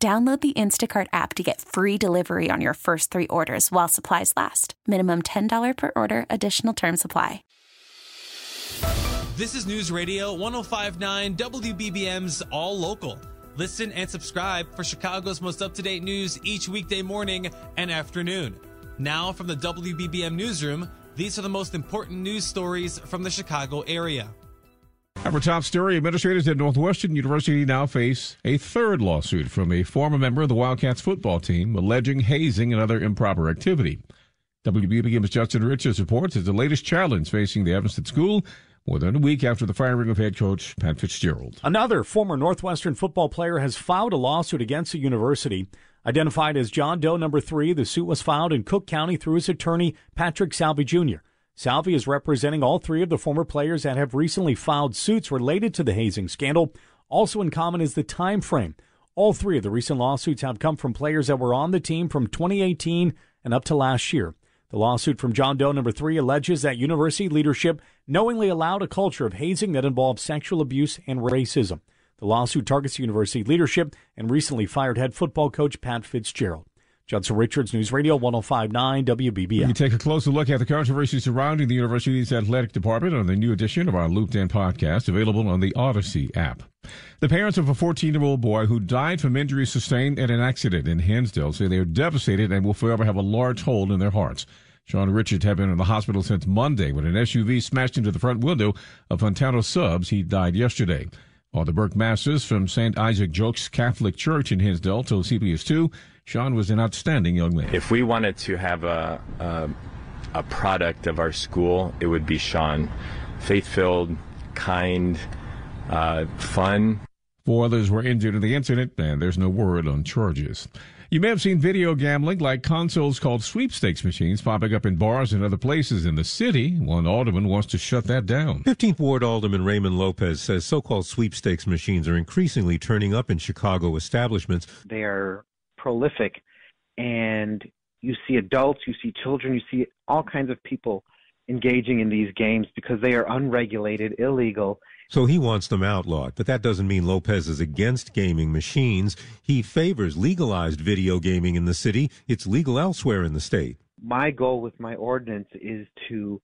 Download the Instacart app to get free delivery on your first three orders while supplies last. Minimum $10 per order, additional term supply. This is News Radio 1059 WBBM's All Local. Listen and subscribe for Chicago's most up to date news each weekday morning and afternoon. Now, from the WBBM Newsroom, these are the most important news stories from the Chicago area. Our top story administrators at Northwestern University now face a third lawsuit from a former member of the Wildcats football team alleging hazing and other improper activity. WBBM's Justin Richards reports it's the latest challenge facing the Evanston school more than a week after the firing of head coach Pat Fitzgerald. Another former Northwestern football player has filed a lawsuit against the university. Identified as John Doe number three, the suit was filed in Cook County through his attorney, Patrick Salvi Jr. Salvi is representing all three of the former players that have recently filed suits related to the hazing scandal. Also in common is the time frame. All three of the recent lawsuits have come from players that were on the team from 2018 and up to last year. The lawsuit from John Doe number 3 alleges that university leadership knowingly allowed a culture of hazing that involved sexual abuse and racism. The lawsuit targets university leadership and recently fired head football coach Pat Fitzgerald. Justin Richards, News Radio 1059 WBBM. We take a closer look at the controversy surrounding the university's athletic department on the new edition of our Looped In podcast, available on the Audacy app. The parents of a 14 year old boy who died from injuries sustained in an accident in Hinsdale say they are devastated and will forever have a large hole in their hearts. Sean Richards had been in the hospital since Monday when an SUV smashed into the front window of Fontano Subs. He died yesterday. Father Burke Masters from St. Isaac Jogues Catholic Church in Hinsdale told CBS 2 Sean was an outstanding young man. If we wanted to have a, a, a product of our school, it would be Sean. Faith filled, kind, uh, fun. Four others were injured in the incident, and there's no word on charges. You may have seen video gambling like consoles called sweepstakes machines popping up in bars and other places in the city. One alderman wants to shut that down. 15th Ward Alderman Raymond Lopez says so called sweepstakes machines are increasingly turning up in Chicago establishments. They are prolific and you see adults, you see children, you see all kinds of people engaging in these games because they are unregulated, illegal. So he wants them outlawed, but that doesn't mean Lopez is against gaming machines. He favors legalized video gaming in the city. It's legal elsewhere in the state. My goal with my ordinance is to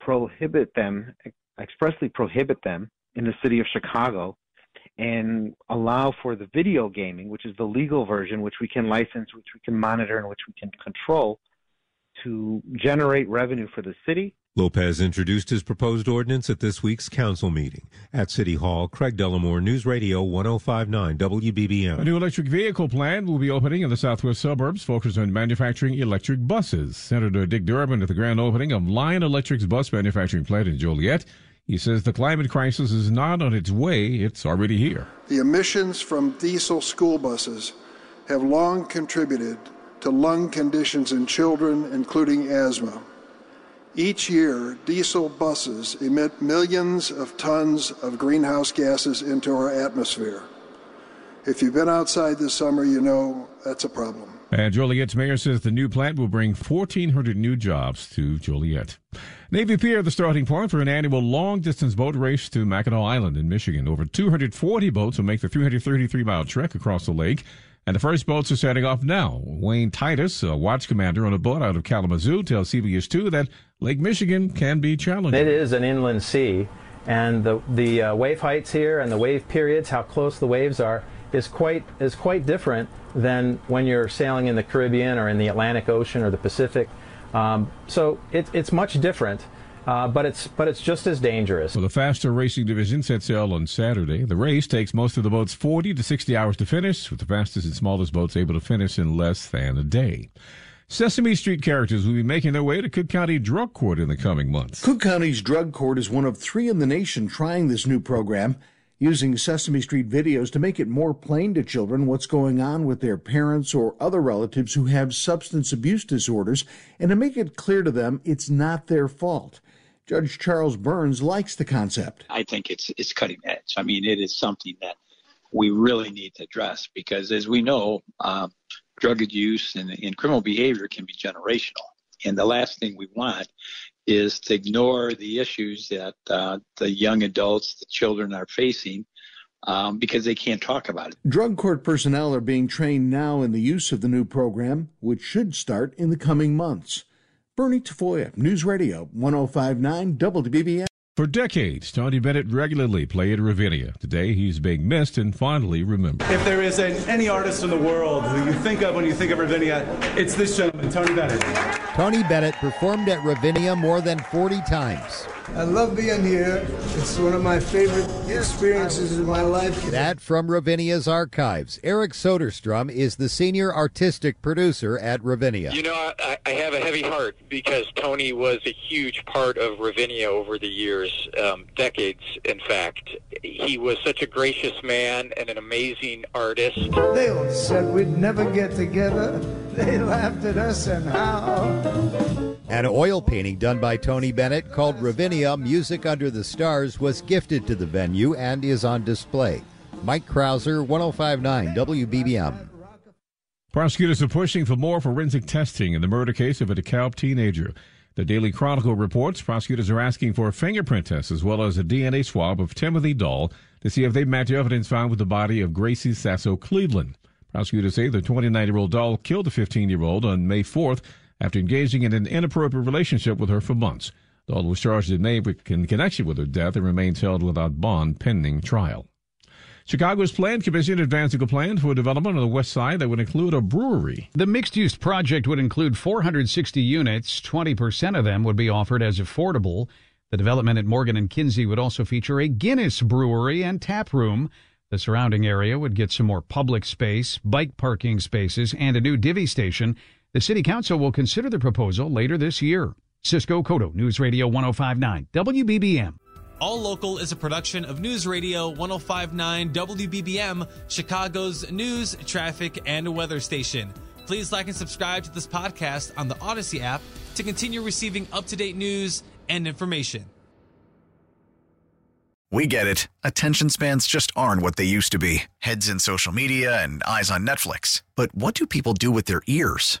prohibit them, expressly prohibit them in the city of Chicago and allow for the video gaming, which is the legal version, which we can license, which we can monitor, and which we can control to generate revenue for the city. Lopez introduced his proposed ordinance at this week's council meeting. At City Hall, Craig Dellimore, News Radio 1059 WBBM. A new electric vehicle plant will be opening in the southwest suburbs, focused on manufacturing electric buses. Senator Dick Durbin at the grand opening of Lion Electric's bus manufacturing plant in Joliet he says the climate crisis is not on its way, it's already here. The emissions from diesel school buses have long contributed to lung conditions in children, including asthma. Each year, diesel buses emit millions of tons of greenhouse gases into our atmosphere. If you've been outside this summer, you know that's a problem. And Joliet's mayor says the new plant will bring 1,400 new jobs to Joliet. Navy Pier, the starting point for an annual long distance boat race to Mackinac Island in Michigan. Over 240 boats will make the 333 mile trek across the lake. And the first boats are setting off now. Wayne Titus, a watch commander on a boat out of Kalamazoo, tells CBS 2 that Lake Michigan can be challenging. It is an inland sea, and the, the uh, wave heights here and the wave periods, how close the waves are, is quite is quite different than when you're sailing in the Caribbean or in the Atlantic Ocean or the Pacific. Um, so it, it's much different. Uh, but it's but it's just as dangerous. Well, the faster racing division sets sail on Saturday. The race takes most of the boats 40 to 60 hours to finish, with the fastest and smallest boats able to finish in less than a day. Sesame Street characters will be making their way to Cook County Drug Court in the coming months. Cook County's Drug Court is one of three in the nation trying this new program. using Sesame Street videos to make it more plain to children what's going on with their parents or other relatives who have substance abuse disorders and to make it clear to them it's not their fault. Judge Charles Burns likes the concept. I think it's it's cutting edge. I mean, it is something that we really need to address because, as we know, um, drug abuse and, and criminal behavior can be generational. And the last thing we want is to ignore the issues that uh, the young adults, the children are facing um, because they can't talk about it. Drug court personnel are being trained now in the use of the new program, which should start in the coming months. Bernie Tafoya, News Radio 1059 WBBM. For decades, Tony Bennett regularly played Ravinia. Today, he's being missed and fondly remembered. If there is a, any artist in the world who you think of when you think of Ravinia, it's this gentleman, Tony Bennett. Tony Bennett performed at Ravinia more than 40 times. I love being here. It's one of my favorite experiences in my life. That from Ravinia's archives. Eric Soderstrom is the senior artistic producer at Ravinia. You know, I, I have a heavy heart because Tony was a huge part of Ravinia over the years, um, decades, in fact. He was such a gracious man and an amazing artist. They all said we'd never get together. They laughed at us and how. An oil painting done by Tony Bennett called Ravinia Music Under the Stars was gifted to the venue and is on display. Mike Krauser, 1059 WBBM. Prosecutors are pushing for more forensic testing in the murder case of a DeKalb teenager. The Daily Chronicle reports prosecutors are asking for a fingerprint test as well as a DNA swab of Timothy Dahl to see if they match evidence found with the body of Gracie Sasso Cleveland. Prosecutors say the 29 year old Dahl killed the 15 year old on May 4th after engaging in an inappropriate relationship with her for months. Dahl was charged in May in connection with her death and remains held without bond pending trial. Chicago's Plan Commission advancing a plan for development on the west side that would include a brewery. The mixed use project would include 460 units. 20% of them would be offered as affordable. The development at Morgan and Kinzie would also feature a Guinness brewery and tap room. The surrounding area would get some more public space, bike parking spaces, and a new divvy station. The City Council will consider the proposal later this year. Cisco Cotto, News Radio 1059, WBBM. All Local is a production of News Radio 1059 WBBM, Chicago's news, traffic, and weather station. Please like and subscribe to this podcast on the Audacy app to continue receiving up to date news and information. We get it. Attention spans just aren't what they used to be heads in social media and eyes on Netflix. But what do people do with their ears?